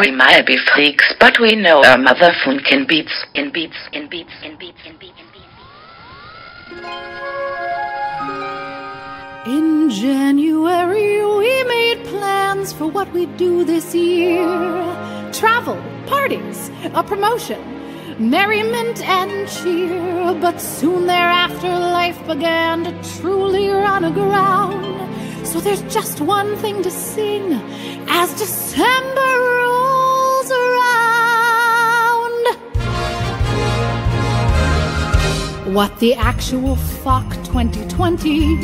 We might be freaks, but we know our mother funkin' beats, in beats, in beats, in beats, in beats, in beats. In January, we made plans for what we'd do this year travel, parties, a promotion, merriment, and cheer. But soon thereafter, life began to truly run aground. So there's just one thing to sing as December What the actual fuck 2020?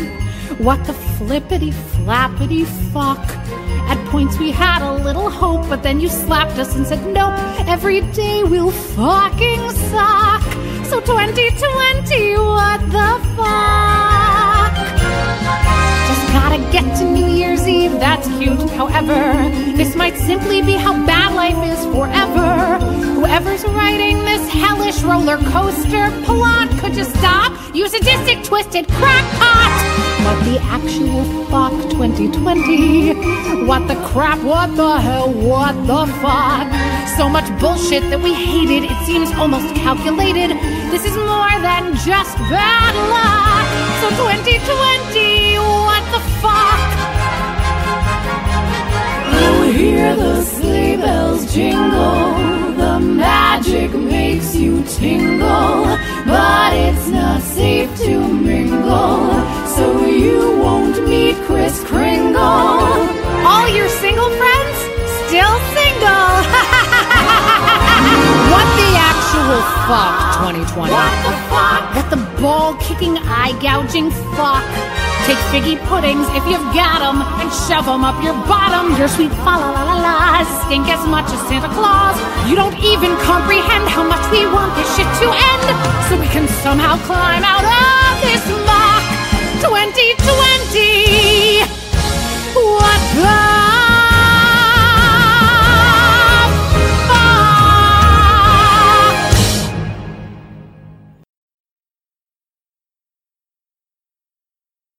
What the flippity flappity fuck? At points we had a little hope, but then you slapped us and said, nope, every day we'll fucking suck. So 2020, what the fuck? Just gotta get to New Year's Eve, that's cute. However, this might simply be how bad life is forever. Whoever's writing roller coaster plot could just stop, a sadistic, twisted crackpot. But the actual fuck 2020, what the crap, what the hell, what the fuck? So much bullshit that we hated, it seems almost calculated. This is more than just bad luck. You tingle. But it's not safe to mingle. So you won't meet Kris Kringle. fuck, 2020? What the fuck? What the ball kicking, eye gouging fuck? Take figgy puddings if you've got 'em and shove 'em up your bottom. Your sweet fa la la la la's stink as much as Santa Claus. You don't even comprehend how much we want this shit to end so we can somehow climb out of this mock 2020.